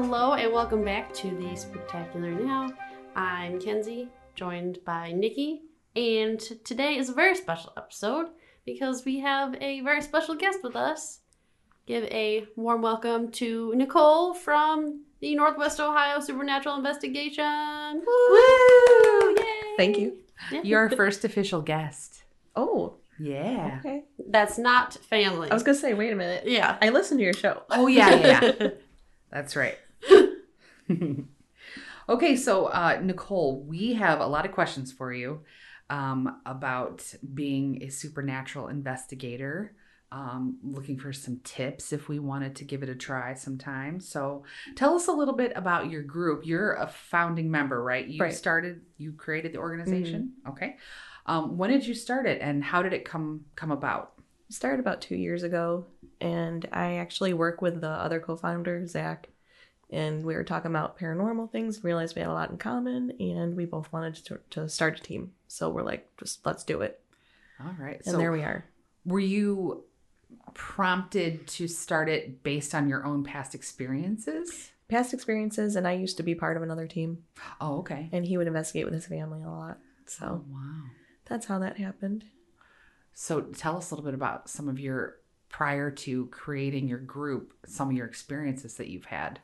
Hello and welcome back to the Spooktacular Now. I'm Kenzie, joined by Nicki, and today is a very special episode because we have a very special guest with us. Give a warm welcome to Nichole from the Northwest Ohio Supernatural Investigation. Woo! Yay! Thank you. Yeah. You're our first official guest. Oh, Yeah. okay. That's not family. I was gonna say, wait a minute. yeah. I listened to your show. Oh yeah, yeah. That's right. okay, so uh, Nichole, we have a lot of questions for you um, about being a supernatural investigator. Um, looking for some tips if we wanted to give it a try sometime. So, tell us a little bit about your group. You're a founding member, right? You Right. started, you created the organization. Okay. Um, when did you start it, and how did it come come about? Started about two years ago, and I actually work with the other co-founder, Zach, and we were talking about paranormal things. Realized we had a lot in common, and we both wanted to, to start a team. So we're like, just let's do it, All right. and there we are. were you prompted to start it based on your own past experiences? Past experiences, and I used to be part of another team, Oh, okay. and he would investigate with his family a lot. So Oh, wow. that's how that happened. So tell us a little bit about some of your prior to creating your group, some of your experiences that you've had.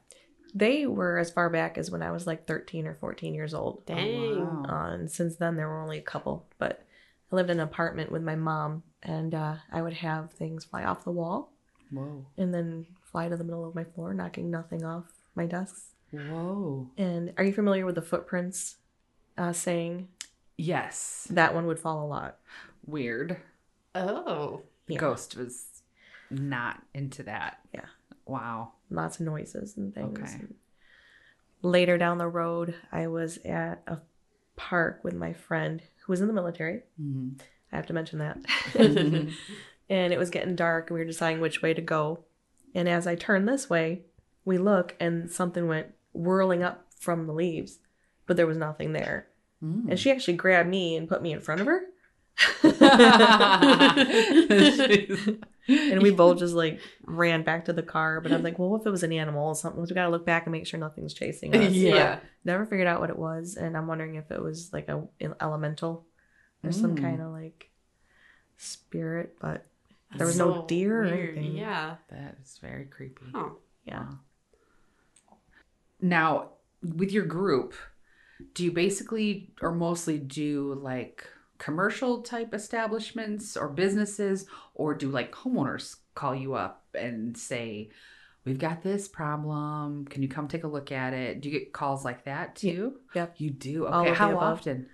They were as far back as when I was like 13 or 14 years old. Dang. Oh, wow. Uh, and since then, there were only a couple. But I lived in an apartment with my mom, and uh, I would have things fly off the wall Whoa. and then fly to the middle of my floor, knocking nothing off my desks. Whoa. And are you familiar with the footprints uh, saying Yes. that one would fall a lot? Weird. Oh. Yeah. Ghost was not into that. Yeah. Wow. Lots of noises and things. Okay. Later down the road, I was at a park with my friend who was in the military. Mhm. I have to mention that. And it was getting dark and we were deciding which way to go and as i turned this way we look and something went whirling up from the leaves but there was nothing there Mm. and she actually grabbed me and put me in front of her and we both just like ran back to the car but i'm like well if it was an animal or something we gotta look back and make sure nothing's chasing us Yeah. never figured out what it was and i'm wondering if it was like a an elemental or some Mm. kind of like spirit but There was no So deer or weird. anything. Yeah. That is very creepy. Huh. yeah Now, with your group, do you basically or mostly do like commercial type establishments or businesses, or do like homeowners call you up and say, We've got this problem. Can you come take a look at it? Do you get calls like that too? Yep. You do? Okay. How often?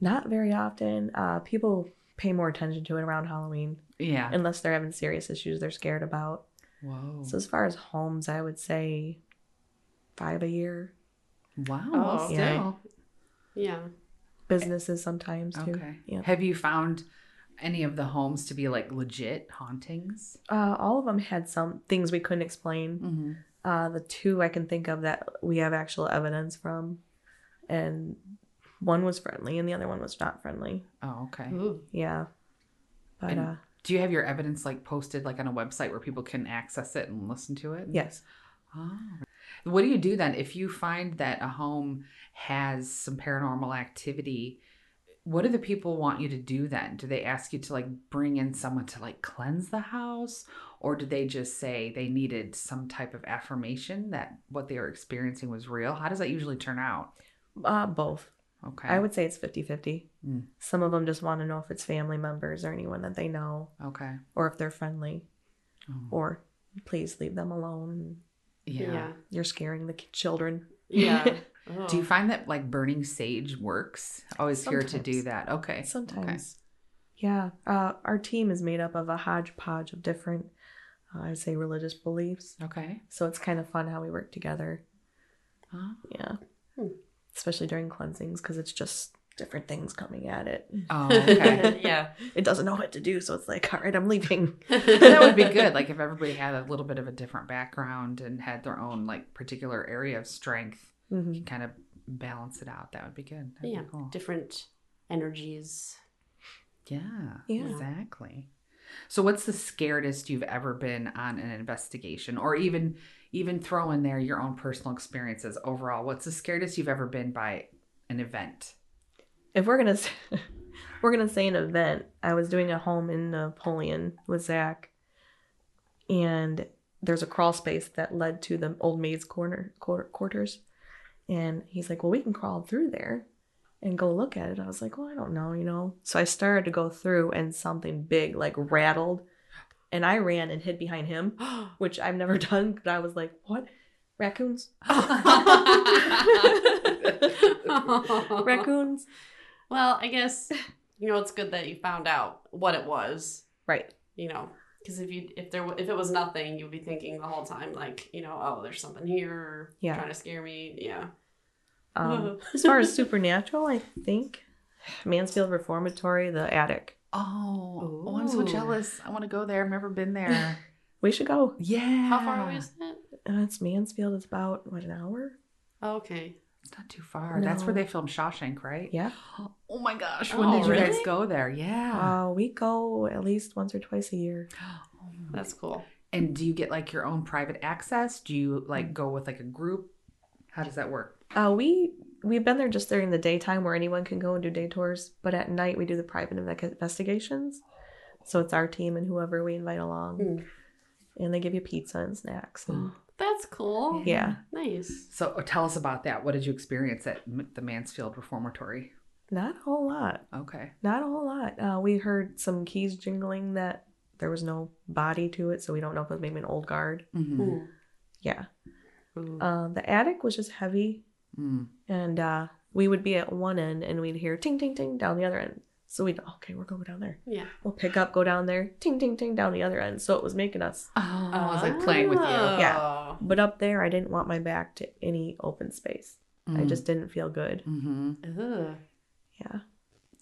Not very often. Uh, people pay more attention to it around Halloween, Yeah. unless they're having serious issues they're scared about. Whoa. So as far as homes, I would say five a year. wow. Oh, well, okay. still. Yeah. Businesses sometimes too. Okay. Yeah. Have you found any of the homes to be like legit hauntings? Uh, all of them had some things we couldn't explain. Mm-hmm. Uh, the two I can think of that we have actual evidence from, and one was friendly and the other one was not friendly. Oh, okay. Ooh. Yeah, but And- uh, Do you have your evidence like posted like on a website where people can access it and listen to it? yes. Oh. What do you do then if you find that a home has some paranormal activity? What do the people want you to do then? Do they ask you to like bring in someone to like cleanse the house or do they just say they needed some type of affirmation that what they were experiencing was real? How does that usually turn out? Uh, both. Okay. I would say it's 50 50. Mm. Some of them just want to know if it's family members or anyone that they know, Okay. or if they're friendly, Oh. or please leave them alone. Yeah. Yeah. You're scaring the children. Yeah. Oh. Do you find that like burning sage works? Always here to do that. Okay. Sometimes. Yeah. Uh, our team is made up of a hodgepodge of different, uh, I'd say, religious beliefs. Okay. okay. So it's kind of fun how we work together. Oh. Yeah. Hmm. Especially during cleansings because it's just different things coming at it. Oh, okay. yeah. It doesn't know what to do. So it's like, all right, I'm leaving. that would be good. Like if everybody had a little bit of a different background and had their own like particular area of strength, hmm kind of balance it out. That would be good. That'd yeah. be cool. Different energies. Yeah, Yeah. exactly. So what's the scaredest you've ever been on an investigation or even even throw in there your own personal experiences overall? What's the scaredest you've ever been by an event? If we're gonna, say, we're gonna say an event. I was doing a home in Napoleon with Zach, and there's a crawl space that led to the old maid's corner quar- quarters, and he's like, "Well, we can crawl through there." And go look at it. I was like, well, I don't know, you know. So I started to go through, and something big like rattled, and I ran and hid behind him, which I've never done. But I was like, what? Raccoons? Raccoons? Well, I guess you know it's good that you found out what it was. Right. You know, because if you if there wa- if it was nothing, you'd be thinking the whole time like you know oh there's something here Yeah. trying to scare me yeah. Um, as far as supernatural, I think Mansfield Reformatory, the attic. Oh, oh, I'm so jealous. I want to go there. I've never been there. We should go. yeah. How far away is that? Uh, it's Mansfield. It's about what an hour. Oh, okay. It's not too far. That's where they filmed Shawshank, right? Yeah. Oh my gosh. Oh, When did you guys go there? Yeah. Uh, we go at least once or twice a year. That's cool. And do you get like your own private access? Do you like go with like a group? How does that work? Uh, we we've been there just during the daytime where anyone can go and do day tours, but at night we do the private investigations. So it's our team and whoever we invite along, Mm. and they give you pizza and snacks. And That's cool. yeah, Nice. So uh, tell us about that. What did you experience at the Mansfield Reformatory? not a whole lot. Okay. Not a whole lot. Uh, we heard some keys jingling that there was no body to it, so we don't know if it was maybe an old guard. Mm-hmm. Mm. Yeah. Ooh. Uh, the attic was just heavy, Mm. and uh, we would be at one end and we'd hear ting ting ting down the other end. So we'd okay, we're gonna down there. Yeah. We'll pick up, go down there, ting ting ting down the other end. So it was making us. Oh, I was like playing with you. Yeah. But up there, I didn't want my back to any open space. I just didn't feel good. Mm-hmm. Yeah.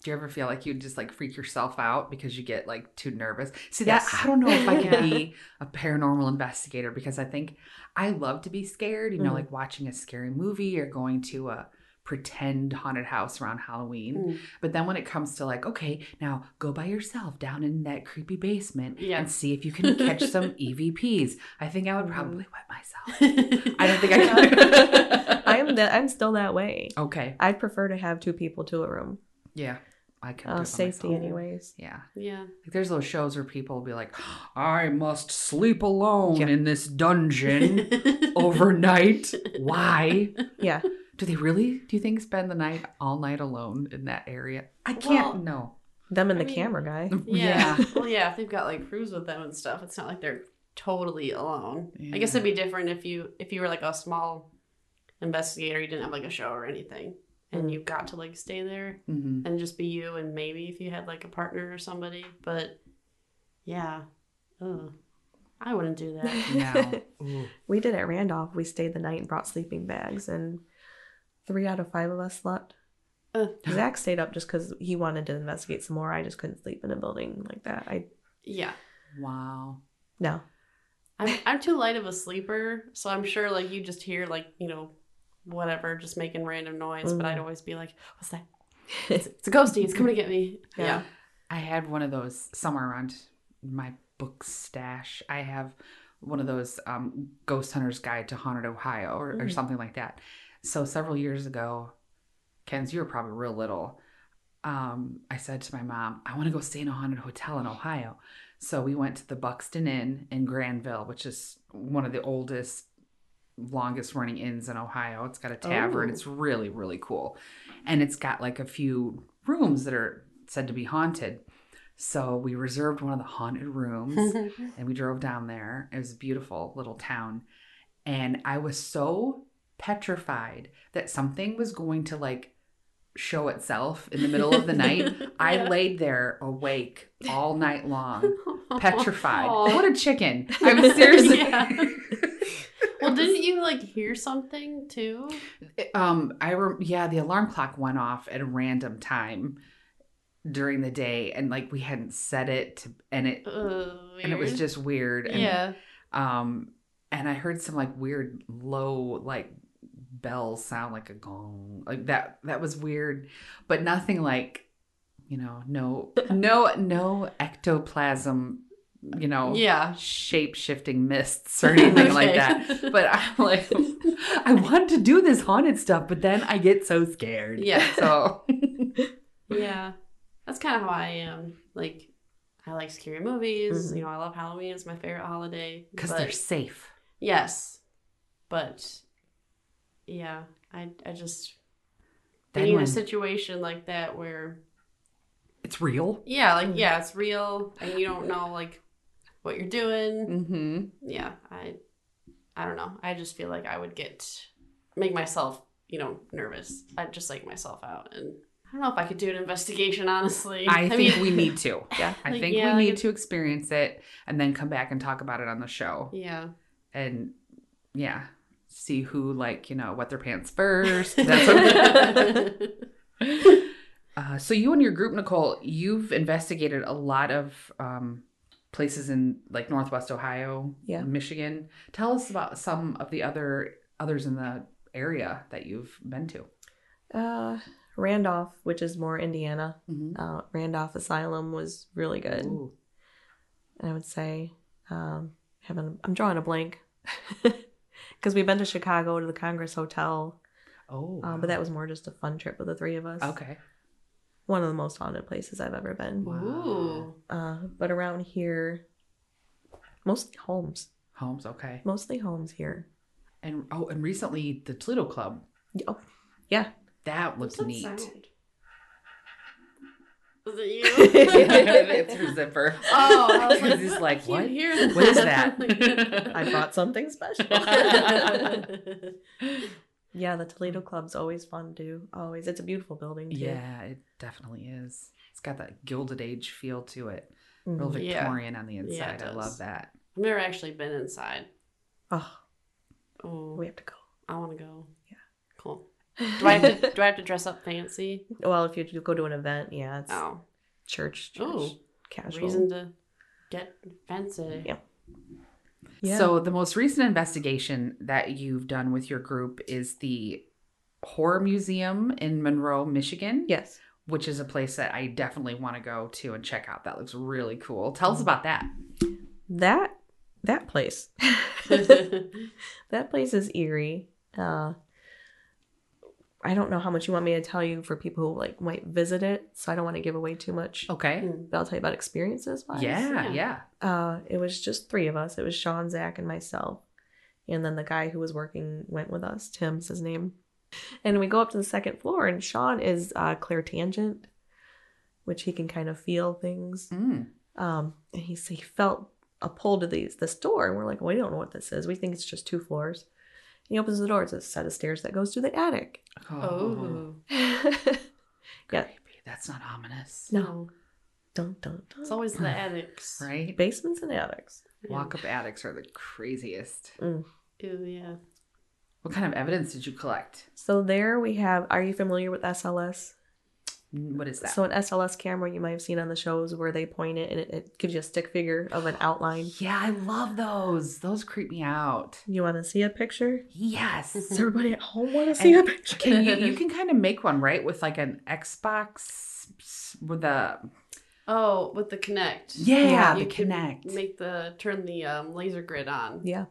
Do you ever feel like you just like freak yourself out because you get like too nervous? See Yes. that I don't know if I can be a paranormal investigator because I think I love to be scared, you know, Mhm. like watching a scary movie or going to a pretend haunted house around Halloween. Mm. But then when it comes to like, okay, now go by yourself down in that creepy basement Yeah. and see if you can catch some EVPs. I think I would Mhm. probably wet myself. I don't think I could. I am that. I'm still that way. Okay. I'd prefer to have two people to a room. Yeah. I do Uh, safety, myself. anyways. Yeah. yeah. Like there's those shows where people will be like, I must sleep alone Yeah. in this dungeon overnight. Why? Yeah. Do they really, do you think, spend the night all night alone in that area? I can't Well- know. Them and I the mean- camera guy. Yeah. well, yeah. If they've got like crews with them and stuff, it's not like they're totally alone. I guess it'd be different if you if you were like a small investigator, you didn't have like a show or anything, and Mm. you got to like stay there hmm and just be you, and maybe if you had like a partner or somebody. But yeah, Ugh. I wouldn't do that. No. We did at Randolph. We stayed the night and brought sleeping bags, and three out of five of us slept. Uh. Zach stayed up just because he wanted to investigate some more. I just couldn't sleep in a building like that. I Yeah. Wow. no. I'm I'm too light of a sleeper, so I'm sure like you just hear like you know whatever just making random noise, but Mm. I'd always be like, "What's that? It's, it's a ghosty. It's coming to get me." Yeah. Yeah. I had one of those somewhere around my book stash. I have one of those um, Ghost Hunter's Guide to Haunted Ohio or, or Mhm. something like that. So several years ago, Ken's, you were probably real little. Um, I said to my mom, I want to go stay in a haunted hotel in Ohio. So we went to the Buxton Inn in Granville, which is one of the oldest, longest running inns in Ohio. It's got a tavern. Oh. It's really, really cool. And it's got like a few rooms that are said to be haunted. So we reserved one of the haunted rooms and we drove down there. It was a beautiful little town. And I was so petrified that something was going to like show itself in the middle of the night. I laid there awake all night long, petrified. Aw. What a chicken. I was seriously. Yeah. well, didn't you like hear something too? um i rem- yeah the alarm clock went off at a random time during the day and like we hadn't set it to, and it Uh, and it was just weird and yeah. um and i heard some like weird low like bells sound like a gong like that that was weird but nothing like you know no no no ectoplasm you know, Yeah. shape shifting mists or anything like that. But I'm like, I want to do this haunted stuff, but then I get so scared. Yeah. So, Yeah. That's kind of how I am. Like, I like scary movies. Mhm. You know, I love Halloween. It's my favorite holiday. because they're safe. Yes. But, yeah, I, I just, Then being in a situation like that where, it's real. yeah, like, Mhm. yeah, it's real and you don't know, like, what you're doing. Mm-hmm. Yeah, I, I don't know. I just feel like I would get, make myself, you know, nervous. I'd just psych myself out. And I don't know if I could do an investigation, honestly. I think mean- we need to. Yeah. I Like, think yeah, we like need to experience it and then come back and talk about it on the show. Yeah. And yeah, see who like, you know, wet their pants first. Uh, so you and your group, Nichole, you've investigated a lot of um, places in like Northwest Ohio, Yeah. Michigan. Tell us about some of the other others in the area that you've been to. Uh, Randolph, which is more Indiana. Mm-hmm. Uh, Randolph Asylum was really good. Ooh. I would say, um, having I'm drawing a blank because we've been to Chicago to the Congress Hotel, Oh, um, but that was more just a fun trip with the three of us. okay. One of the most haunted places I've ever been. Ooh. Uh, but around here, mostly homes. Homes, okay. Mostly homes here. And oh, and recently the Toledo Club. Oh, yeah. That looks neat. sound? Was it you? it's her zipper. Oh, I was like, He's like, I what? hear. What is that? I brought something special. yeah, the Toledo Club's always fun too. Always. It's a beautiful building too. Yeah, it definitely is. It's got that Gilded Age feel to it. Real Mhm. Yeah. Victorian on the Yeah, inside. I love that. I've never actually been inside. Oh, Oh, we have to go. I want to go. Yeah. Cool. Do I have to? do I have to dress up fancy? well, if you go to an event, yeah, it's Oh, church, church Ooh. casual. reason to get fancy. Yeah. Yeah. So the most recent investigation that you've done with your group is the Horror Museum in Monroe, Michigan, yes, which is a place that I definitely want to go to and check out. That looks really cool. Tell us Mm. about that. that that place, that place is eerie. Uh, I don't know how much you want me to tell you for people who like might visit it, so I don't want to give away too much. Okay. Mm. But I'll tell you about experiences. wise. Yeah, Yeah. yeah. Uh, it was just three of us. It was Sean, Zach, and myself. And then the guy who was working went with us. Tim's his name. And we go up to the second floor, and Sean is uh, clairtangent, which he can kind of feel things. Mm. Um, and he he felt a pull to these this door, and we're like, we don't know what this is. We think it's just two floors. And he opens the door. It's a set of stairs that goes to the attic. Oh, yeah. Creepy. That's not ominous. No. Dun, dun, dun. it's always in the attics. Right? Basements and attics. Walk up attics are the craziest. Mm. Ew, yeah. What kind of evidence did you collect? So there we have. Are you familiar with SLS? What is that? So an SLS camera you might have seen on the shows where they point it and it, it gives you a stick figure of an outline. yeah, I love those. Those creep me out. You want to see a picture? Yes. Does everybody at home want to see a picture? Can you you can kind of make one right with like an Xbox with a Oh, with the Kinect. yeah, Yeah. the Kinect. Make the turn the um, laser grid on, Yeah.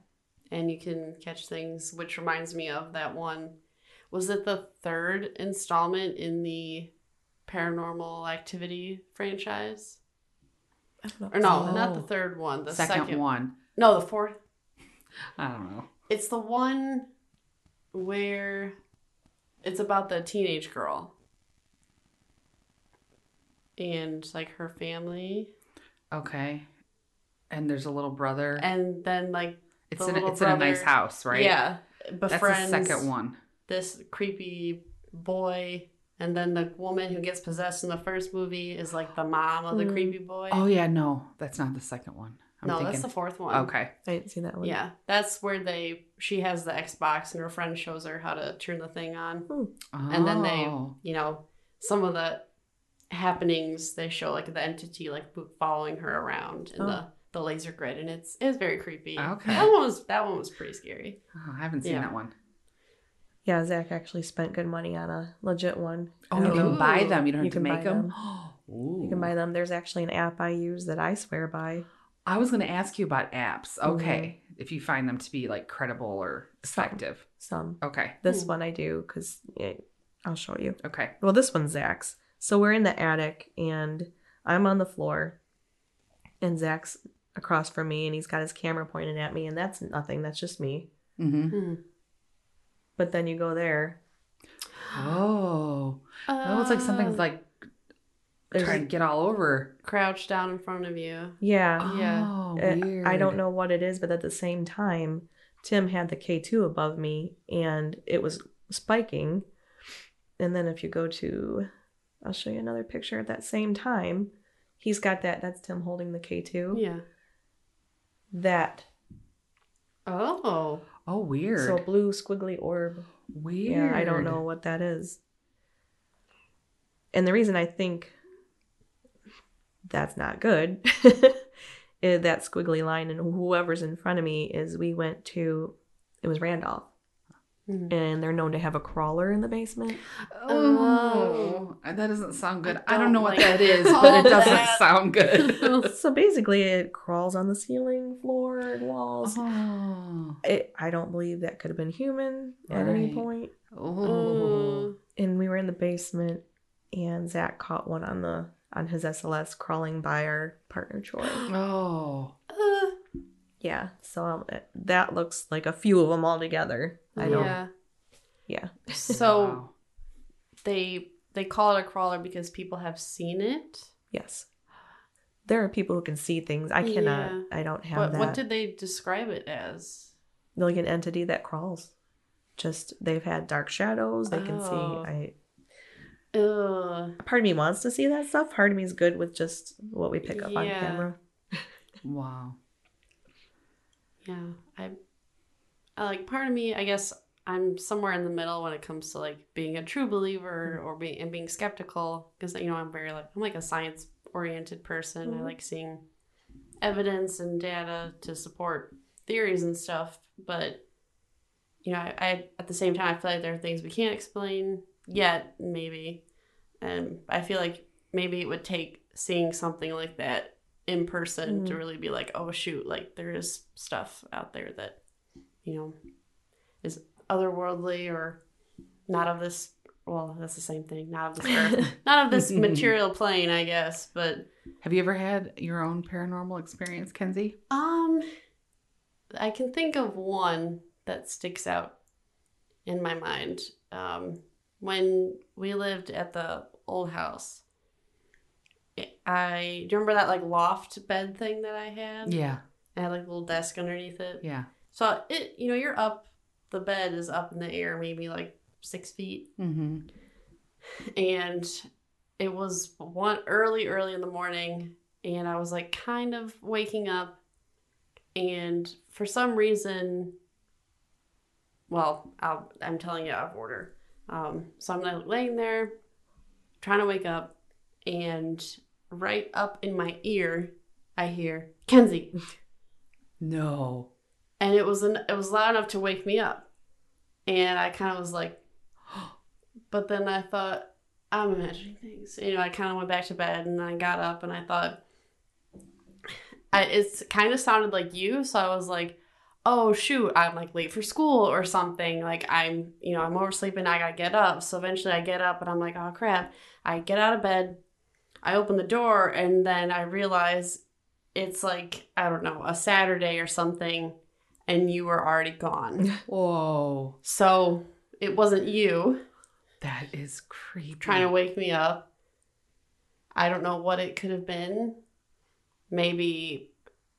and you can catch things. Which reminds me of that one. Was it the third installment in the Paranormal Activity franchise? I don't know. Or no, not the Oh. third one. The second, second, one. No, the fourth. I don't know. It's the one where it's about the teenage girl and like her family, Okay. And there's a little brother. and then like it's the in a, little it's in a nice house, right? yeah, That's the second one. this creepy boy, and then the woman who gets possessed in the first movie is like the mom of the Mm. creepy boy. Oh yeah, no, that's not the second one. I'm no, thinking. that's the fourth one. Okay. I didn't see that one. Yeah, that's where they she has the Xbox and her friend shows her how to turn the thing on. and then they Oh. you know some of the happenings they show like the entity like following her around in Oh. the the laser grid and it's it's very creepy Okay. that one was that one was pretty scary Oh, I haven't seen Yeah. that one. Yeah, Zach actually spent good money on a legit one. Oh, you Um, can buy them. You don't have You to make them. them. You can buy them. There's actually an app I use that I swear by. I was going to ask you about apps. Mm-hmm. Okay. If you find them to be like credible or effective. Some. Okay. This Hmm. one I do because I'll show you. Okay. Well, this one's Zach's. So we're in the attic and I'm on the floor and Zach's across from me and he's got his camera pointed at me and that's nothing. That's just me. Mm-hmm. Hmm. But then you go there. Oh. That looks like something's Uh, like trying to get all over. crouched down in front of you. Yeah. Yeah. Oh, Uh, weird. I don't know what it is, but at the same time, Tim had the K2 above me and it was spiking. And then if you go to, I'll show you another picture at that same time, he's got that, that's Tim holding the K2. Yeah. That. Oh. Oh, weird. So blue squiggly orb. weird. Yeah, I don't know what that is. And the reason I think that's not good, is that squiggly line and whoever's in front of me is we went to it was Randolph. Mhm. And they're known to have a crawler in the basement. Oh, that doesn't sound good. I I don't, don't know what that is, but it doesn't that. sound good. So basically it crawls on the ceiling, floor, and walls. oh. It, I don't believe that could have been human at any Right. point. Oh. and we were in the basement and Zach caught one on the on his SLS crawling by our partner Troy. Oh. Uh, yeah, so um, that looks like a few of them all together. I don't. yeah. Yeah. So Wow. they they call it a crawler because people have seen it. Yes. There are people who can see things. I cannot. Yeah. I don't have But that. what did they describe it as? like an entity that crawls. Just they've had dark shadows. They can Oh. see. I Ugh. part of me wants to see that stuff. Part of me is good with just what we pick up on camera. Wow. Yeah. I I like part of me, I guess I'm somewhere in the middle when it comes to like being a true believer or being and being skeptical because you know I'm very like I'm like a science oriented person. I Mhm. like seeing evidence and data to support theories and stuff, but you know, I, I at the same time I feel like there are things we can't explain yet, maybe. And I feel like maybe it would take seeing something like that in person to Mhm. really be like, oh shoot, like there is stuff out there that, you know, is otherworldly or not of this well, that's the same thing, not of this earth. not of this material plane, I guess. But Have you ever had your own paranormal experience, Kenzie? um I can think of one that sticks out in my mind. Um when we lived at the old house. I do you remember that like loft bed thing that I had? Yeah. I had like a little desk underneath it. Yeah. So it you know, you're up the bed is up in the air maybe like six feet. Mm-hmm. and it was one early early in the morning and i was like kind of waking up and for some reason well I'll, i'm telling you out of order um, so i'm like laying there trying to wake up and right up in my ear i hear kenzie. No. and it was an, it was loud enough to wake me up. And i kind of was like but then i thought i'm imagining things. You know i kind of went back to bed and i got up and i thought I, it's kind of sounded like you so i was like oh shoot i'm like late for school or something. Like i'm you know i'm oversleeping i gotta get up. So eventually i get up and i'm like oh crap i get out of bed i open the door and then i realize it's like i don't know a saturday or something and you were already gone Whoa. so it wasn't you That is creepy. trying to wake me up. I don't know what it could have been. Maybe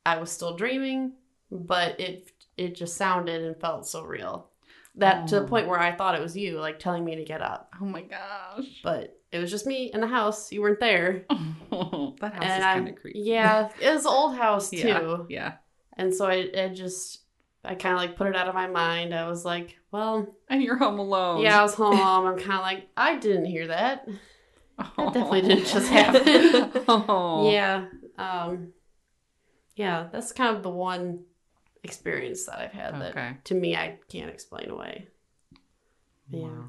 I was still dreaming, but it it just sounded and felt so real. That to the Oh. point where I thought it was you, like telling me to get up. Oh my gosh. But it was just me in the house. You weren't there. that house is and I kind of creepy. yeah, it was an old house too. Yeah. Yeah. And so I, I just I kind of like put it out of my mind. I was like, well, And you're home alone. yeah, I was home. alone. I'm kind of like, I didn't hear that. Oh. definitely didn't just happen. oh. Yeah. Um yeah, that's kind of the one experience that I've had that to me I can't explain away. Yeah.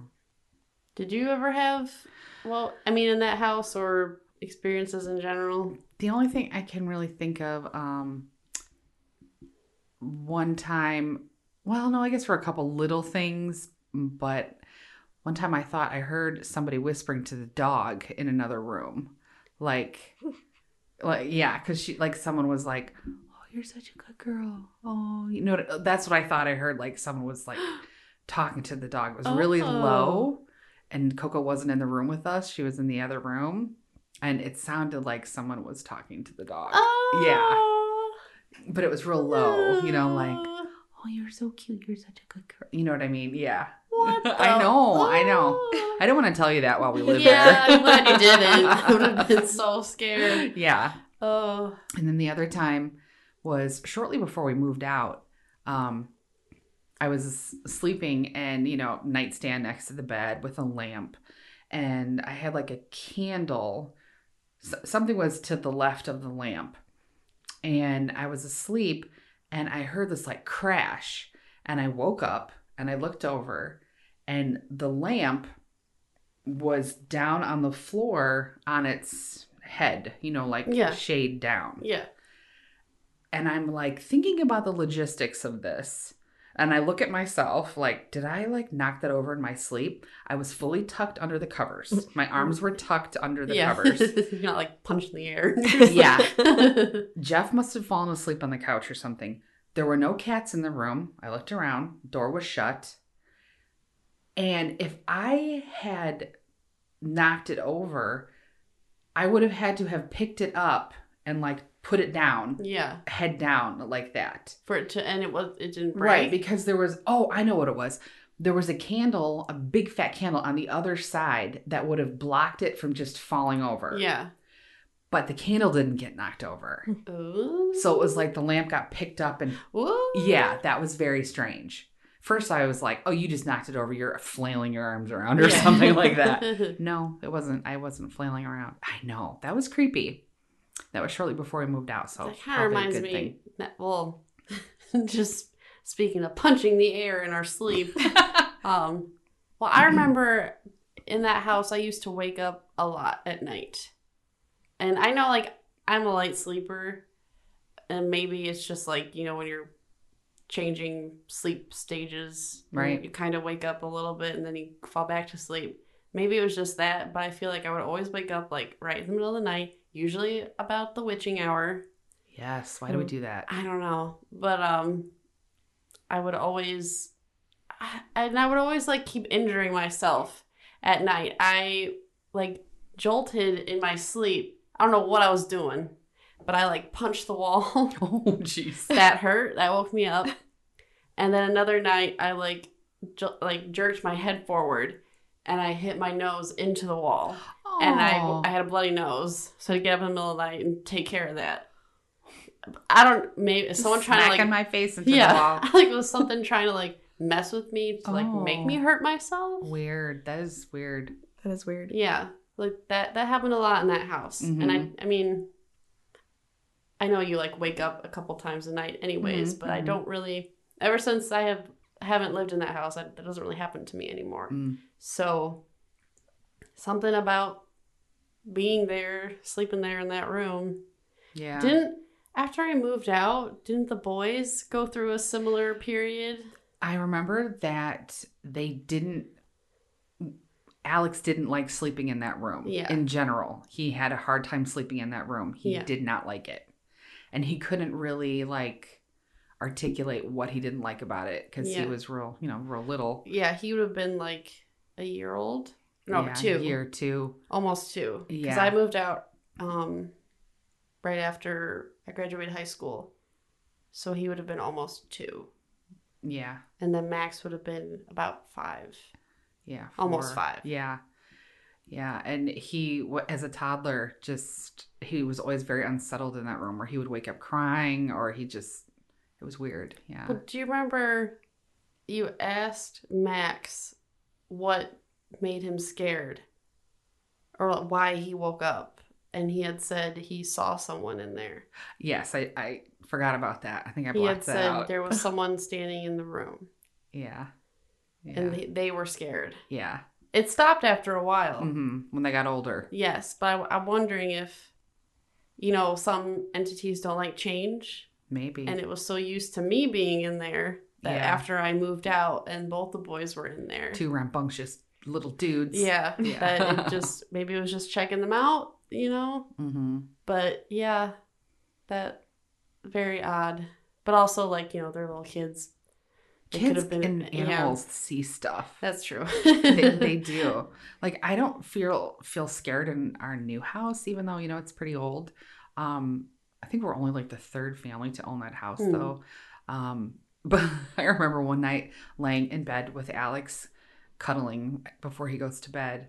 Did you ever have well, I mean in that house or experiences in general. The only thing I can really think of, um, one time, well, no, I guess for a couple little things, but one time I thought I heard somebody whispering to the dog in another room, like, like yeah, because she like someone was like, "Oh, you're such a good girl." Oh, you know, that's what I thought I heard. Like someone was like talking to the dog. It was really Oh. low, and Coco wasn't in the room with us. She was in the other room, and it sounded like someone was talking to the dog. Oh, but it was real low, you know, like, oh, you're so cute. You're such a good girl. You know what I mean? Yeah. What I know, I know. Oh. I don't want to tell you that while we live yeah, there. I'm glad you didn't. I would have been so scared. yeah. Oh, And then the other time was shortly before we moved out. Um, I was sleeping and, you know, nightstand next to the bed with a lamp. And I had like a candle. S- something was to the left of the lamp. And I was asleep and I heard this like crash. And I woke up and I looked over and the lamp was down on the floor on its head, you know, like Yeah. shade down yeah. and I'm like thinking about the logistics of this. And I look at myself like, did I like knock that over in my sleep? I was fully tucked under the covers. My arms were tucked under the yeah. covers. You're not like punched in the air. Yeah. Jeff must have fallen asleep on the couch or something. There were no cats in the room. I looked around, door was shut. And if I had knocked it over, I would have had to have picked it up and like put it down, yeah. head down like that. For it to and it was it didn't break. Right, because there was oh, I know what it was. There was a candle, a big fat candle on the other side that would have blocked it from just falling over. Yeah. But the candle didn't get knocked over. Ooh. So it was like the lamp got picked up and Ooh. yeah, that was very strange. First I was like, "Oh, you just knocked it over. You're flailing your arms around or Yeah. something like that." No, it wasn't. I wasn't flailing around. I know. That was creepy. That was shortly before we moved out, so that kind of reminds me. thing. that- well, just speaking of punching the air in our sleep. um, well, I remember in that house, I used to wake up a lot at night, and I know like I'm a light sleeper, and maybe it's just like you know when you're changing sleep stages, Right. You kind of wake up a little bit and then you fall back to sleep. Maybe it was just that, but I feel like I would always wake up like right in the middle of the night, usually about the witching hour. Yes, why do we do that? I don't know, but um, I would always, I- and I would always like keep injuring myself at night. I like jolted in my sleep. I don't know what I was doing, but I like punched the wall. Oh, jeez. that hurt. That woke me up. And then another night, I like ju- like jerked my head forward, and I hit my nose into the wall, and I I had a bloody nose. So I had to get up in the middle of the night and take care of that. I don't maybe is someone trying to Smacking like my face into yeah the wall. like it was something trying to like mess with me to like make me Oh. hurt myself. Weird. That is weird. That is weird. Yeah, like that that happened a lot in that house, and I I mean, I know you like wake up a couple times a night, anyways, Mhm, but I mhm. don't really. Ever since I have haven't lived in that house, that, that doesn't really happen to me anymore. Mm. So something about being there, sleeping there in that room, Yeah. didn't. After I moved out, didn't the boys go through a similar period? I remember that they didn't. Alex didn't like sleeping in that room. Yeah. In general, he had a hard time sleeping in that room. He Yeah. did not like it, and he couldn't really like articulate what he didn't like about it because Yeah. he was real, you know, real little. Yeah, he would have been like a year old. No, Yeah, two. year two. almost two because Yeah. i moved out um right after i graduated high school so he would have been almost two Yeah. and then max would have been about five Yeah. Almost five. Yeah. Yeah. And he, as a toddler, just, he was always very unsettled in that room where he would wake up crying or he just, it was weird. Yeah. but do you remember you asked max what made him scared or why he woke up and he had said he saw someone in there Yes. I, I forgot about that. I think I he had said out. there was someone standing in the room Yeah. Yeah. and they, they were scared yeah. It stopped after a while. hmm When they got older. Yes, but I, I'm wondering if, you know, some entities don't like change, Maybe. and it was so used to me being in there that Yeah. after I moved out and both the boys were in there, Too rambunctious little dudes. yeah, Yeah. that it just maybe it was just checking them out, you know. hmm But yeah, that very odd. But also like you know they're little kids. They could Kids have been- and yeah. animals see stuff. That's true. they, they do. Like I don't feel feel scared in our new house, even though you know it's pretty old. Um, I think we're only like the third family to own that house, Hmm. though. Um, but I remember one night laying in bed with Alex, cuddling before he goes to bed,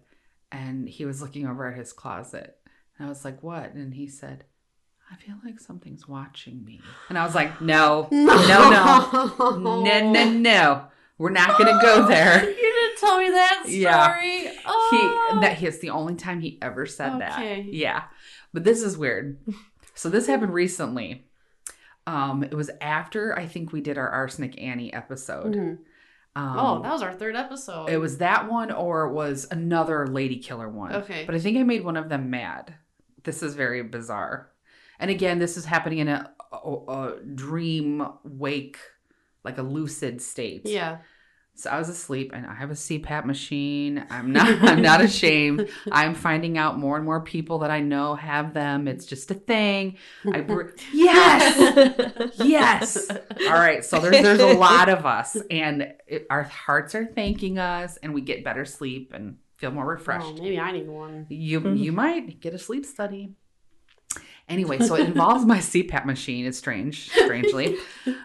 and he was looking over at his closet, and I was like, "What?" And he said. I feel like something's watching me. And I was like, no, no, no, no, no, no. We're not going to go there. You didn't tell me that story. Yeah. Oh. He that is the only time he ever said that. Yeah. But this is weird. So this happened recently. Um, it was after I think we did our Arsenic Annie episode. Mhm. Um, oh, that was our third episode. it was that one or it was another lady killer one. Okay. But I think I made one of them mad. This is very bizarre. And again, this is happening in a, a, a dream wake, like a lucid state. Yeah. So I was asleep and I have a CPAP machine. I'm not I'm not ashamed. I'm finding out more and more people that I know have them. It's just a thing. I br- yes. Yes. All right. So there's there's a lot of us and it, our hearts are thanking us and we get better sleep and feel more refreshed. Oh, refreshed. maybe I need one. You mm-hmm. you might get a sleep study. Anyway, so it involves my CPAP machine. It's strange, strangely.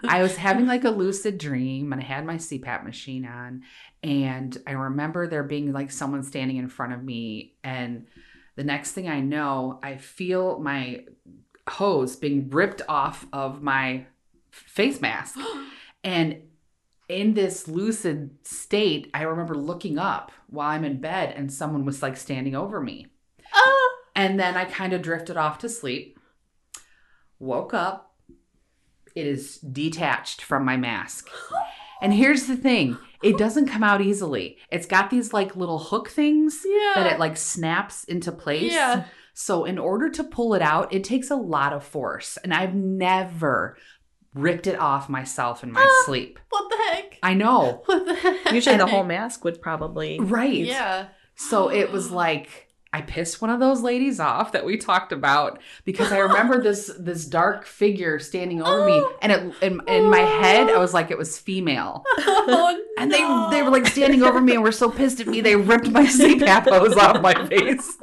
I was having like a lucid dream and I had my CPAP machine on. And I remember there being like someone standing in front of me. And the next thing I know, I feel my hose being ripped off of my face mask. And in this lucid state, I remember looking up while I'm in bed and someone was like standing over me. Oh. And then I kind of drifted off to sleep. Woke up. It is detached from my mask. And here's the thing it doesn't come out easily. It's got these like little hook things Yeah. that it like snaps into place. Yeah. So, in order to pull it out, it takes a lot of force. And I've never ripped it off myself in my Ah. sleep. What the heck? I know. What the heck? Usually the whole mask would probably. Right. Yeah. So it was like I pissed one of those ladies off that we talked about because I remember this this dark figure standing over me, and it in, in my head I was like it was female, Oh, and no. they they were like standing over me and were so pissed at me they ripped my CPAP hose off my face.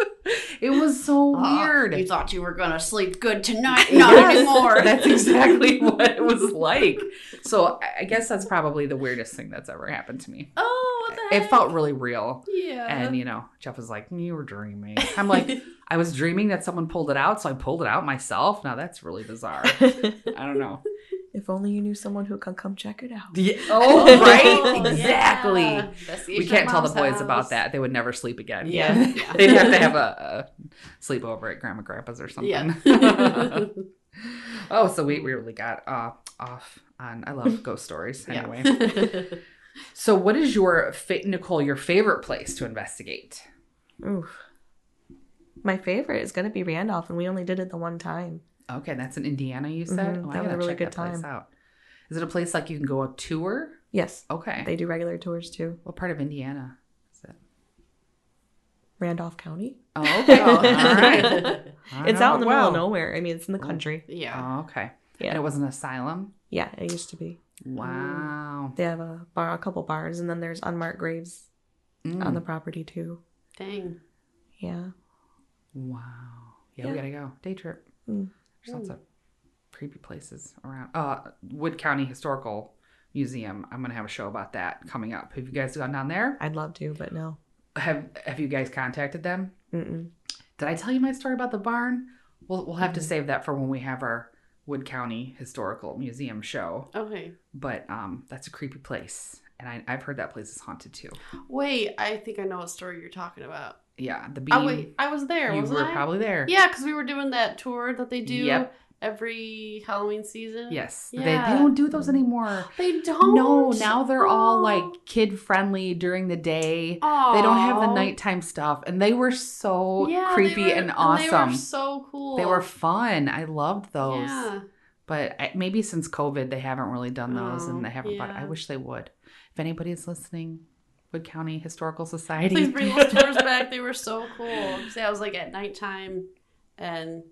It was so weird. You thought you were gonna sleep good tonight? Yes, Not anymore. That's exactly what it was like. So I- guess that's probably the weirdest thing that's ever happened to me. Oh, what the heck? It felt really real. Yeah. And you know, Jeff was like, "You were dreaming." I'm like, I was dreaming that someone pulled it out, so I pulled it out myself. Now that's really bizarre. I don't know. if only you knew someone who could come check it out. Yeah. Oh, right. Exactly. Investigation We can't tell the boys house. about that. They would never sleep again. Yeah. Yeah. They'd have to have a, a sleepover at Grandma Grandpa's or something. Yeah. oh, so we, we really got uh, off on. I love ghost stories. Anyway, Yeah. So what is your fa- Nichole? Your favorite place to investigate? Oof. My favorite is gonna be Randolph, and we only did it the one time. Okay, that's in Indiana. You said Mhm, Oh, I that was a really check good time. Out. Is it a place like you can go a tour? Yes, Okay. they do regular tours too. what part of Indiana is it? Randolph County. Oh, okay. Oh. All right. It's know out in the it middle of nowhere. I mean, it's in the country. yeah. Oh, okay. Yeah. And it was an asylum. Yeah, it used to be. Wow. They have a bar, a couple bars, and then there's unmarked graves Mm. on the property too. Dang. Yeah. Wow. Yeah, we gotta go. Day trip. Mm. There's lots of creepy places around. Uh, Wood County Historical Museum. I'm gonna have a show about that coming up. Have you guys gone down there? I'd love to, but no. Have Have you guys contacted them? Mm-mm. Did I tell you my story about the barn? We'll We'll have to save that for when we have our Wood County Historical Museum show. Okay. But um, that's a creepy place, and I, I've heard that place is haunted too. Wait, I think I know what story you're talking about. Yeah, the beam. Oh wait, I was there. you were I? probably there. Yeah, because we were doing that tour that they do Yep. Every Halloween season. Yes, Yeah. they, they don't do those anymore. They don't. No, now they're all Oh. like kid friendly during the day. They don't have the nighttime stuff, and they were so Yeah, creepy were- and They awesome. were so cool. They were fun. I loved those. Yeah. But I, maybe since COVID, they haven't really done those, Oh, and they oh, haven't. But yeah. I wish they would. If anybody is listening, Wood County Historical Society, Please bring those tours back. They were so cool. See, I was like at nighttime, and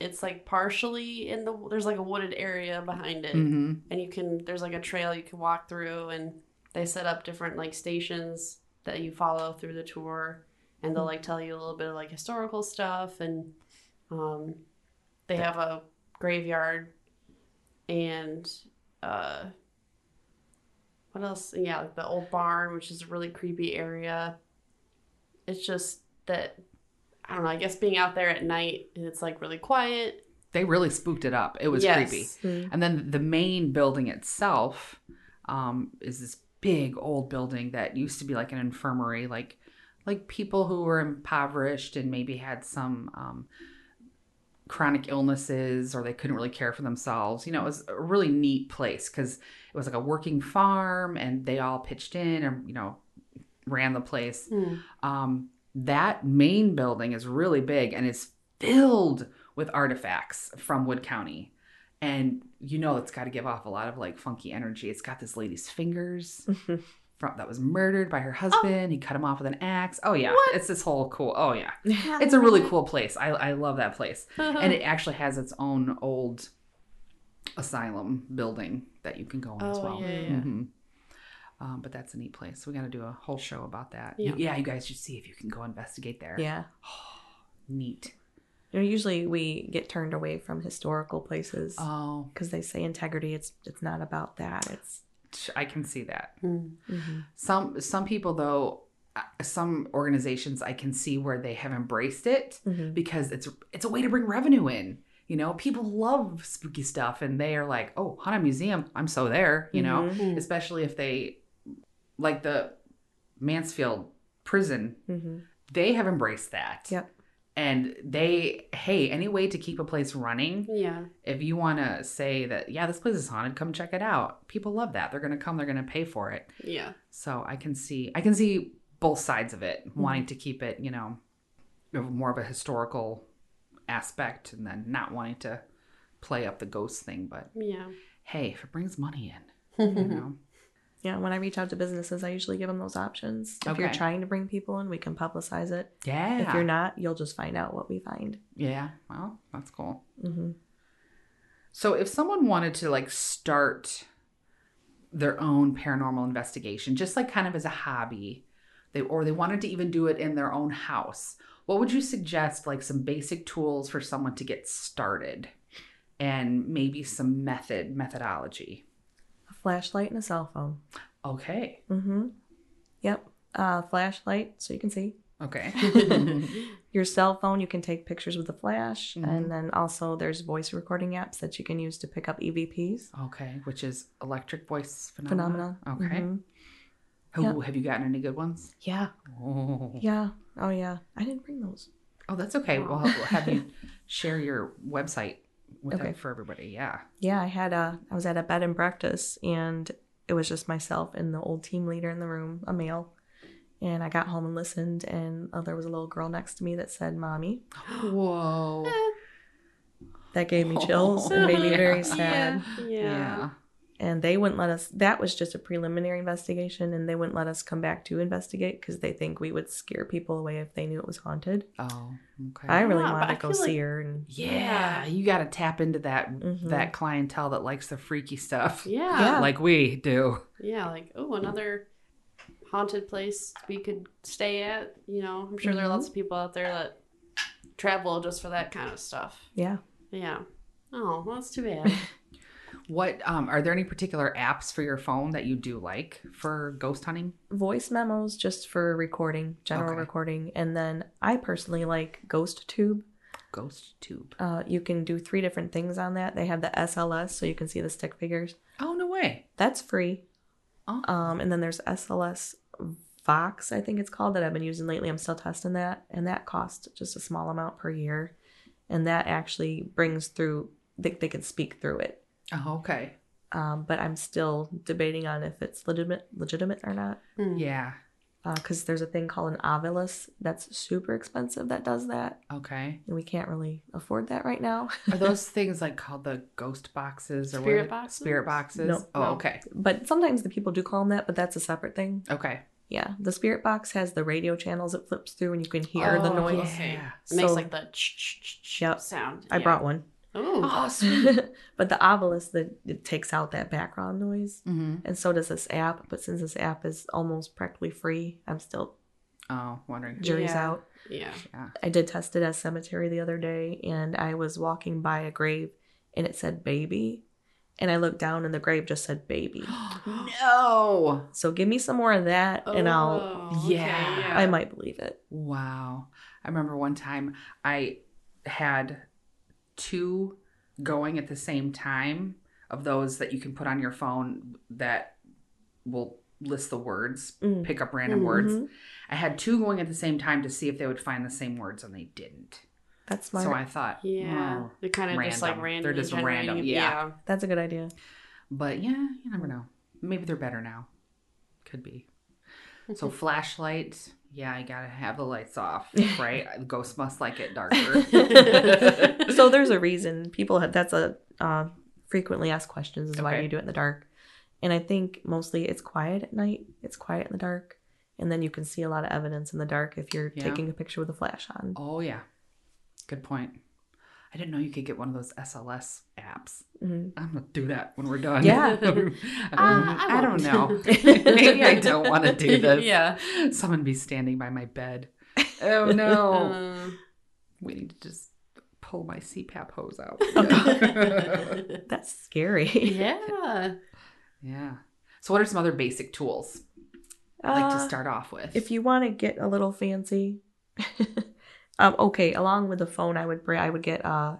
it's like partially in the there's like a wooded area behind it, hmm and you can there's like a trail you can walk through, and they set up different like stations that you follow through the tour, and they'll like tell you a little bit of like historical stuff, and um, they have a graveyard, and uh, what else? Yeah, like the old barn, which is a really creepy area. It's just that I don't know. I guess being out there at night and it's like really quiet. They really spooked it up. It was Yes. creepy. Mm. And then the main building itself um, is this big old building that used to be like an infirmary, like like people who were impoverished and maybe had some um, chronic illnesses or they couldn't really care for themselves. You know, it was a really neat place because it was like a working farm and they all pitched in and you know ran the place. Um, that main building is really big and it's filled with artifacts from Wood County. And you know it's got to give off a lot of like funky energy. It's got this lady's fingers from, that was murdered by her husband. He cut him off with an axe. Oh yeah, What? it's this whole cool. Oh yeah, it's a really cool place. I I love that place, and it actually has its own old asylum building that you can go in as Oh, well. yeah, yeah. Mhm. Um, but that's a neat place. We got to do a whole show about that. Yeah. Yeah. you guys should see if you can go investigate there. Yeah. Neat. You know, usually we get turned away from historical places Oh, because they say integrity. It's it's not about that. It's I can see that. Mm. mhm. Some some people though, some organizations I can see where they have embraced it Mhm. because it's it's a way to bring revenue in. You know, people love spooky stuff, and they are like, "Oh, haunted museum, I'm so there." You know, Mhm. especially if they like the Mansfield prison, Mhm. they have embraced that. Yep. And they, hey, any way to keep a place running, Yeah. if you want to say that, yeah, this place is haunted, come check it out. People love that. They're going to come, they're going to pay for it. Yeah. So I can see, I can see both sides of it, wanting to keep it, you know, more of a historical aspect and then not wanting to play up the ghost thing. But Yeah. hey, if it brings money in, you know, Yeah, when I reach out to businesses, I usually give them those options. If you're trying to bring people in, we can publicize it. yeah. If you're not, you'll just find out what we find. yeah, well, that's cool. hmm So if someone wanted to like start their own paranormal investigation, just like kind of as a hobby, they or they wanted to even do it in their own house, what would you suggest like some basic tools for someone to get started and maybe some method methodology? Flashlight and a cell phone. Okay. Mm-hmm. Yep. Uh, flashlight, so you can see. Okay. Your cell phone, you can take pictures with a flash. Mhm. And then also there's voice recording apps that you can use to pick up EVPs. okay, which is electric voice phenomena. Phenomenon. Okay. Mhm. Oh, have you gotten any good ones? Yeah. Oh. Yeah. Oh, yeah. I didn't bring those. Oh, that's okay. We'll have you share your website with Okay. it for everybody. Yeah. Yeah, I had a I was at a bed and breakfast and it was just myself and the old team leader in the room, a male. And I got home and listened and uh, there was a little girl next to me that said mommy. Whoa. That gave me chills and made me very sad. Yeah. Yeah. And they wouldn't let us that was just a preliminary investigation and they wouldn't let us come back to investigate because they think we would scare people away if they knew it was haunted. Oh, okay. I really Yeah, but wanted I to go see like- her and yeah, Yeah. you got to tap into that Mhm. that clientele that likes the freaky stuff, Yeah. Yeah. like we do. Yeah, like oh, another haunted place we could stay at. You know, I'm sure there are lots of people out there that travel just for that kind of stuff. yeah. Yeah. Oh, well, that's too bad. What um are there any particular apps for your phone that you do like for ghost hunting? Voice memos just for recording, general Okay. recording. And then I personally like Ghost Tube. Ghost Tube. Uh, you can do three different things on that. They have the SLS, so you can see the stick figures. Oh no way. That's free. Oh. Um, and then there's SLS Vox, I think it's called, that I've been using lately. I'm still testing that, and that costs just a small amount per year. and that actually brings through. They, they can speak through it. Oh, okay. Um, but I'm still debating on if it's legitimate, legitimate or not. Hmm. Yeah. Because there's a thing called an Ovilus that's super expensive that does that, Okay. and we can't really afford that right now. Are those things like called the ghost boxes or Spirit what? boxes? Spirit boxes. No. Oh, No. okay. but sometimes the people do call them that, but that's a separate thing. Okay. Yeah, the spirit box has the radio channels it flips through, and you can hear the Oh, noise. Okay. Yeah. It makes like the ch ch ch ch Yep. sound. I Yeah. brought one. Ooh. Oh, sweet. but the Ovilus that it takes out that background noise, mm-hmm. and so does this app. But since this app is almost practically free, I'm still Oh, wondering. jury's Yeah. out. Yeah. Yeah. I did test it at cemetery the other day, and I was walking by a grave, and it said baby, and I looked down, and the grave just said baby. no. So give me some more of that, and I'll Oh, okay, Yeah. I might believe it. Wow. I remember one time I had two going at the same time of those that you can put on your phone that will list the words, Mm. pick up random Mhm. words. I had two going at the same time to see if they would find the same words and they didn't. That's smart. So I thought, Yeah. oh. They're kind of just like Random. random. They're just random, yeah. That's a good idea. But yeah, you never know. Maybe they're better now. Could be. So flashlight, yeah, I gotta have the lights off, right? Ghosts must like it darker. so there's a reason people have that's a uh, frequently asked questions is why do you do it in the dark and i think mostly it's quiet at night it's quiet in the dark and then you can see a lot of evidence in the dark if you're Yeah. taking a picture with a flash on Oh yeah, good point. I didn't know you could get one of those SLS apps. Mhm. I'm gonna do that when we're done. Yeah. Um, I I, don't know. Maybe I don't want to do this. yeah. Someone be standing by my bed. Oh no. Uh, we need to just pull my CPAP hose out. that's scary yeah. yeah. So, what are some other basic tools I like to Uh, start off with? if you want to get a little fancy um okay along with the phone i would bring i would get uh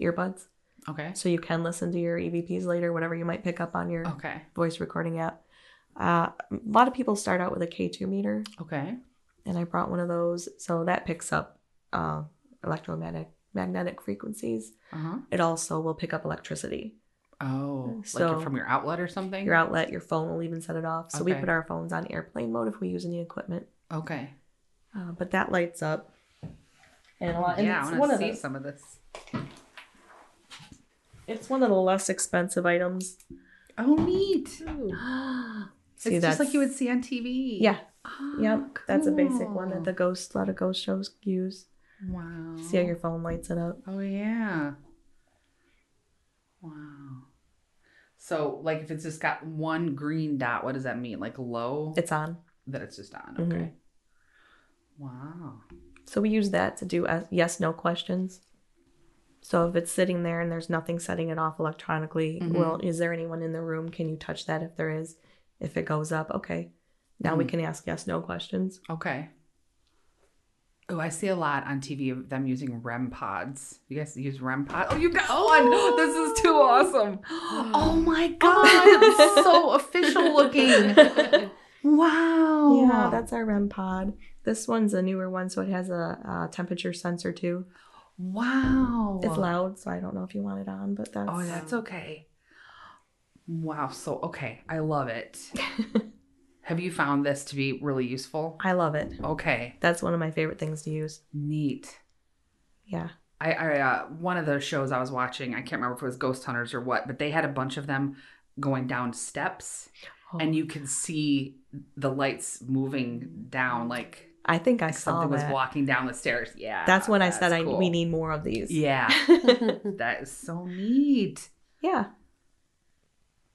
earbuds okay. so you can listen to your evps later whatever you might pick up on your Okay. voice recording app uh, a lot of people start out with a k2 meter Okay. and I brought one of those. So that picks up uh, electromagnetic magnetic frequencies. Uh huh. It also will pick up electricity. Oh, So- like from your outlet or something? Your outlet, your phone will even set it off. So we put our phones on airplane mode if we use any equipment. Okay. Uh, but that lights up. And a lot. And yeah, I want to see the, some of this. It's one of the less expensive items. Oh, neat. See, it's just like you would see on TV. Yeah. Oh, Yep. That's a basic one that the ghost, a lot of ghost shows use. Wow. See how your phone lights it up. Oh yeah. Wow. So, like, if it's just got one green dot, what does that mean? Like low? It's on. that it's just on. Mhm. Okay. Wow. So we use that to do yes no questions. So if it's sitting there and there's nothing setting it off electronically, Mhm. well, is there anyone in the room? Can you touch that if there is? If it goes up, okay. Now we Mhm. can ask yes no questions. Okay. Oh, I see a lot on TV of them using REM pods. You guys use REM pod? Oh, you got one. This is too awesome. Oh my god, it's so official looking. Wow. Yeah, that's our REM pod. This one's a newer one, so it has a, a temperature sensor too. wow. It's loud, so I don't know if you want it on, but that's Oh, that's okay. Wow. So, okay. I love it. Have you found this to be really useful? I love it. Okay. That's one of my favorite things to use. Neat. Yeah. I, I uh, one of the shows I was watching, I can't remember if it was Ghost Hunters or what, but they had a bunch of them going down steps, Oh. and you can see the lights moving down, like I think I saw something was walking down the stairs. Yeah, That's when I said that's I cool. we need more of these. Yeah, that is so neat. Yeah.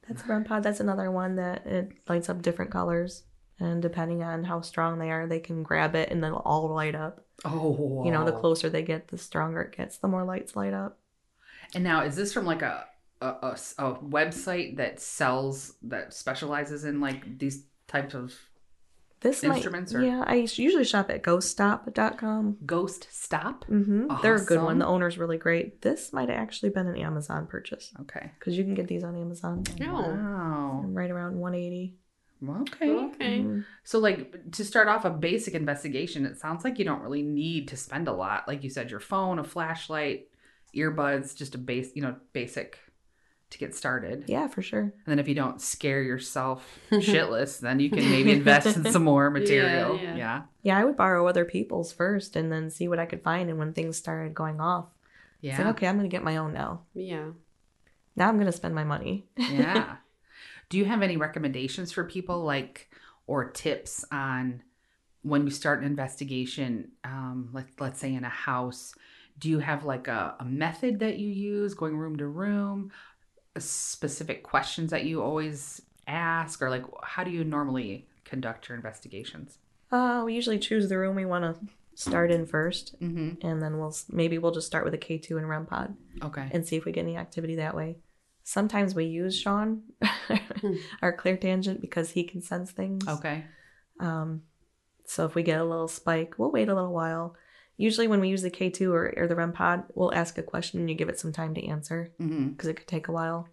That's a REM pod. That's another one that it lights up different colors. And depending on how strong they are, they can grab it and they'll all light up. Oh, You know, the closer they get, the stronger it gets, the more lights light up. And now, is this from like a a, a s- a website that sells that specializes in like these types of This Instruments might, or- yeah, I usually shop at ghoststop.com. Ghost Stop? Mm-hmm. They're a good one. The owner's really great. This might have actually been an Amazon purchase Okay. because you can get these on Amazon Oh. Wow. right around 180. Okay. Okay. Mhm. So, like, to start off a basic investigation, it sounds like you don't really need to spend a lot. Like you said, your phone, a flashlight, earbuds, just a base, you know, basic to get started. Yeah, for sure. And then if you don't scare yourself shitless, then you can maybe invest in some more material. yeah. Yeah. Yeah, I would borrow other people's first and then see what I could find. And when things started going off, Yeah. it's like, okay, I'm going to get my own now. Yeah. Now I'm going to spend my money. yeah. Do you have any recommendations for people, like, or tips on when you start an investigation? Um, like, let's say in a house, do you have like a, a method that you use, going room to room, specific questions that you always ask, or like, how do you normally conduct your investigations? Uh, we usually choose the room we want to start in first. Mm-hmm. And then we'll maybe we'll just start with a K2 and REM pod Okay. and see if we get any activity that way. Sometimes we use Sean, our clairtangent, because he can sense things. Okay. Um, so if we get a little spike, we'll wait a little while. Usually, when we use the K2 or, or the REM pod, we'll ask a question and you give it some time to answer Mm-hmm. because it could take a while.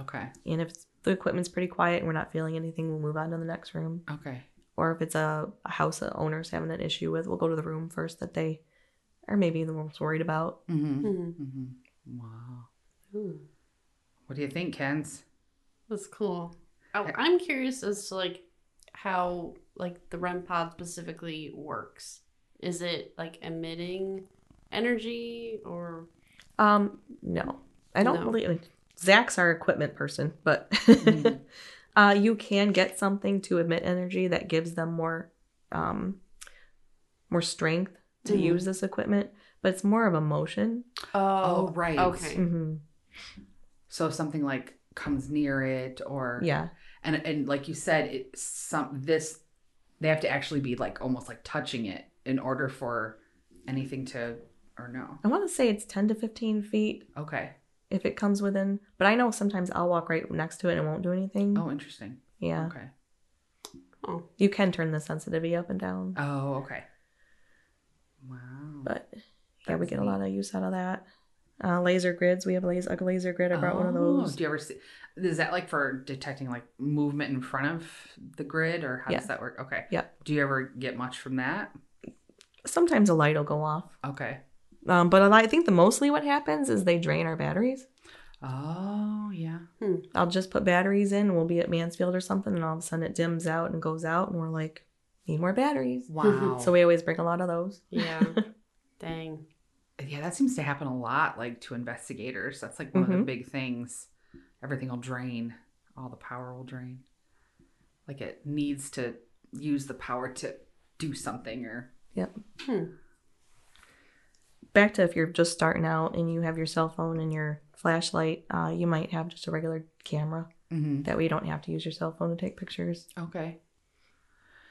Okay. And if the equipment's pretty quiet and we're not feeling anything, we'll move on to the next room. Okay. Or if it's a, a house that owner's having an issue with, we'll go to the room first that they are maybe the most worried about. Mm-hmm. Hmm. Mm-hmm. Wow. Ooh, What do you think, Kens? that's cool. I, I'm curious as to like how like the REM pod specifically works. Is it like emitting energy or Um, no, I don't No. believe. I Zach's our equipment person, but Mhm. uh, you can get something to emit energy that gives them more, um, more strength to Mhm. use this equipment. But it's more of a motion. Oh, right. Okay. hmm So if something like comes near it or Yeah, and and like you said, it some this they have to actually be like almost like touching it in order for anything to or no. I want to say it's ten to fifteen feet Okay. if it comes within. But I know sometimes I'll walk right next to it and it won't do anything. Oh, interesting. yeah, Okay. Oh, you can turn the sensitivity up and down. Oh, okay. Wow. but yeah, we That's get a lot of use out of that. Uh, laser grids, we have a laser, a laser grid. I brought one of Oh, those. Do you ever see? Is that like for detecting like movement in front of the grid, or how Yeah. does that work? Okay. Yeah. Do you ever get much from that? Sometimes a light will go off, Okay. um, but a lot, I think the mostly what happens is they drain our batteries. Oh yeah. I'll just put batteries in. We'll be at Mansfield or something, and all of a sudden it dims out and goes out, and we're like, need more batteries. Wow. So we always bring a lot of those. yeah. Dang. Yeah, that seems to happen a lot, like to investigators. That's like one of the Mhm. big things. Everything will drain, all the power will drain. Like it needs to use the power to do something or. Hmm. Back to if you're just starting out and you have your cell phone and your flashlight, uh, you might have just a regular camera. Mm-hmm. That way you don't have to use your cell phone to take pictures. Okay.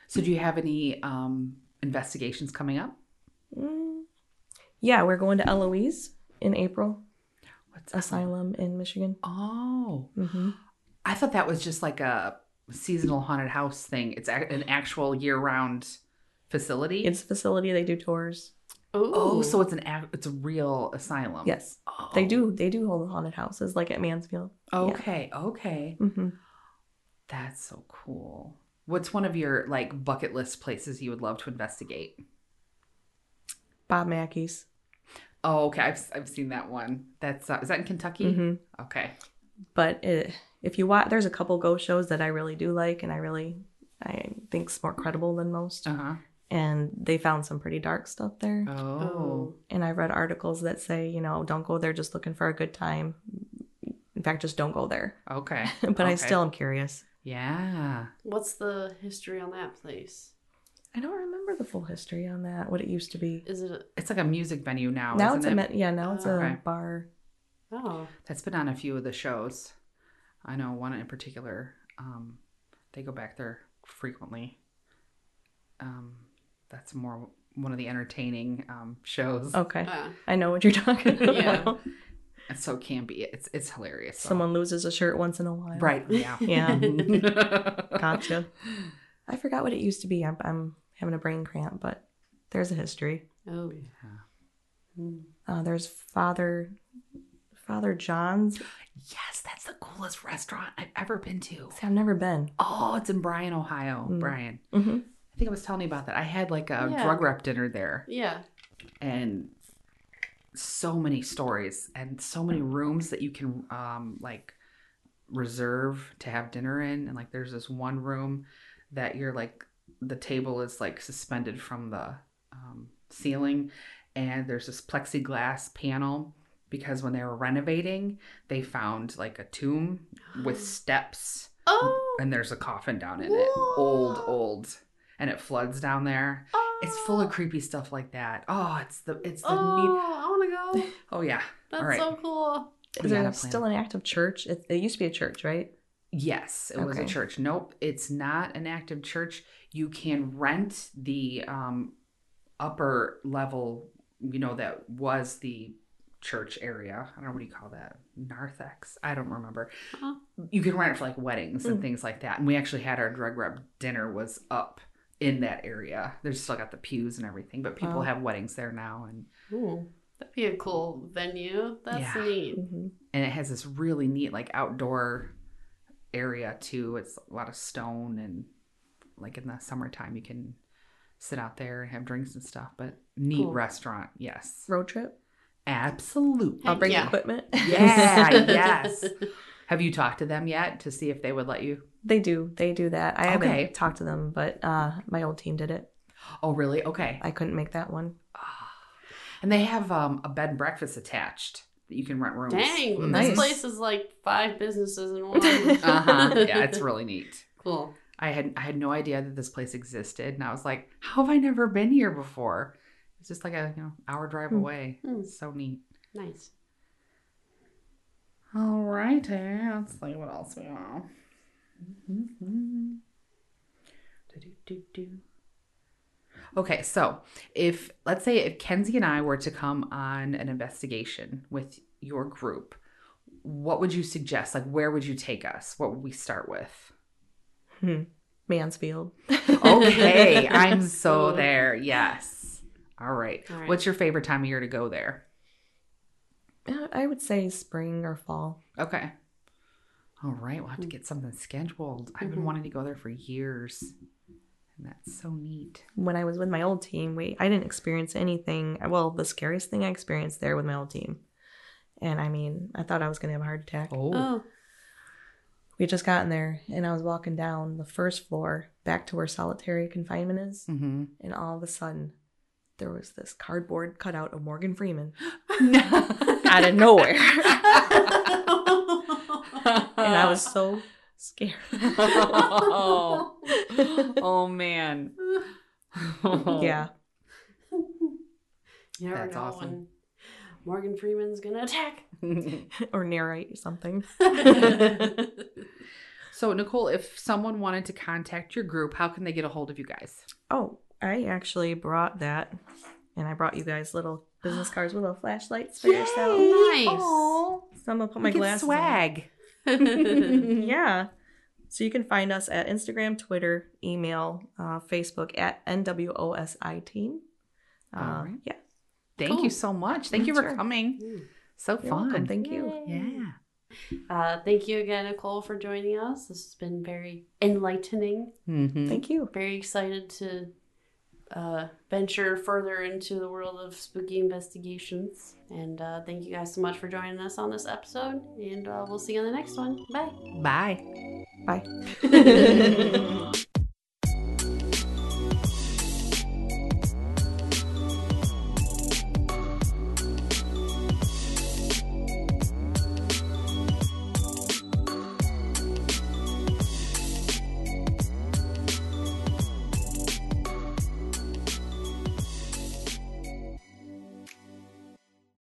So, do you have any um, investigations coming up? Mm. Yeah, we're going to Eloise in April, What's asylum in Michigan. Oh, hmm I thought that was just like a seasonal haunted house thing. It's an actual year-round facility. It's a facility. They do tours. Oh, oh, so it's an ac- it's a real asylum. Yes, Oh. they do. They do hold haunted houses like at Mansfield. Okay, okay. hmm That's so cool. What's one of your like bucket list places you would love to investigate? Bob Mackey's. Oh, okay. I've, I've seen that one. That's uh, is that in Kentucky? hmm Okay. But it, if you watch, there's a couple ghost shows that I really do like, and I really, I think's more credible than most. Uh huh. And they found some pretty dark stuff there. Oh. Oh. And I read articles that say, you know, don't go there just looking for a good time. In fact, just don't go there. Okay. but I still am curious. Yeah. What's the history on that place? I don't remember the full history on that. What it used to be. Is it? A, It's like a music venue now. now isn't it's a it? met, yeah. Now it's a Okay. bar. oh, That's been on a few of the shows. I know one in particular. Um, they go back there frequently. Um, that's more one of the entertaining um, shows. Okay, ah, I know what you're talking about. Yeah. It's so campy. It's it's hilarious. so. Someone loses a shirt once in a while. right? Yeah. Yeah. Gotcha. Gotcha. I forgot what it used to be. I'm, I'm having a brain cramp, but there's a history. oh, Yeah. Hmm. Uh, there's Father Father John's. Yes, that's the coolest restaurant I've ever been to. See, I've never been. Oh, it's in Bryan, Ohio. Mm. Bryan. Mm-hmm. I think I was telling you about that. I had like a Yeah. drug rep dinner there Yeah. and so many stories and so many rooms that you can um like reserve to have dinner in and like there's this one room that you're like the table is like suspended from the um, ceiling and there's this plexiglass panel because when they were renovating they found like a tomb with steps Oh. and there's a coffin down in it old old and it floods down there oh. it's full of creepy stuff like that oh it's the it's the Oh, neat I want to go. oh yeah That's All right. so cool. Is there still an active church? It, it used to be a church, right? Yes, it was a church. Nope, it's not an active church. You can rent the um, upper level, you know, that was the church area. I don't know what do you call that? Narthex? I don't remember. Uh-huh. You can rent it for like weddings and Mm. things like that. And we actually had our drug rep dinner was up in that area. There's still got the pews and everything, but people Wow. have weddings there now and Ooh, that'd be a cool venue. That's Yeah. neat. Mm-hmm. and it has this really neat like outdoor area too. It's a lot of stone and like in the summertime you can sit out there and have drinks and stuff. But neat Cool. restaurant, yes, Road trip. absolutely. I'll bring yeah. equipment. Yeah, yes. Have you talked to them yet to see if they would let you? They do. They do that. I Okay. haven't talked to them, but uh, my old team did it. Oh, really? Okay. I couldn't make that one. And they have um, a bed and breakfast attached that you can rent rooms. Dang, Nice. this place is like five businesses in one. Uh huh. Yeah, it's really neat. cool. I had I had no idea that this place existed, and I was like, "How have I never been here before?" It's just like a you know hour drive Hmm. away. It's so neat. Nice. All right, let's see what else we have. Do-do-do-do. Okay, so if let's say if Kenzie and I were to come on an investigation with your group, what would you suggest? Like, where would you take us? What would we start with? Hmm. Mansfield. Okay, I'm so there. Yes. All right. All right. What's your favorite time of year to go there? Uh, I would say spring or fall. Okay. All right, we'll have to get something scheduled. I've been Mhm. wanting to go there for years. And that's so neat. When I was with my old team, we I didn't experience anything. Well, the scariest thing I experienced there with my old team, and I mean, I thought I was gonna have a heart attack. Oh. Oh. We had just gotten there, and I was walking down the first floor back to where solitary confinement is, Mm-hmm. and all of a sudden, there was this cardboard cutout of Morgan Freeman Out out of nowhere, and I was so scared. oh. oh man. yeah, You never That's know awesome. when Morgan Freeman's gonna attack. or narrate something. so Nichole, if someone wanted to contact your group, how can they get a hold of you guys? Oh, I actually brought that, and I brought you guys little business cards with little flashlights for yourself. Nice. Oh, So I'm gonna put my my glasses. on. Swag. yeah. So you can find us at Instagram, Twitter, email, uh, Facebook at NWOSI team. Uh, All right. Yeah. Thank Cool. you so much. Thank you for Sure. coming. Mm. So You're fun. welcome. Thank you. Yeah. Uh, thank you again, Nichole, for joining us. This has been very enlightening. Mm-hmm. Thank you. Very excited to uh, venture further into the world of spooky investigations. And uh, thank you guys so much for joining us on this episode. And uh, we'll see you on the next one. Bye. Bye. Bye.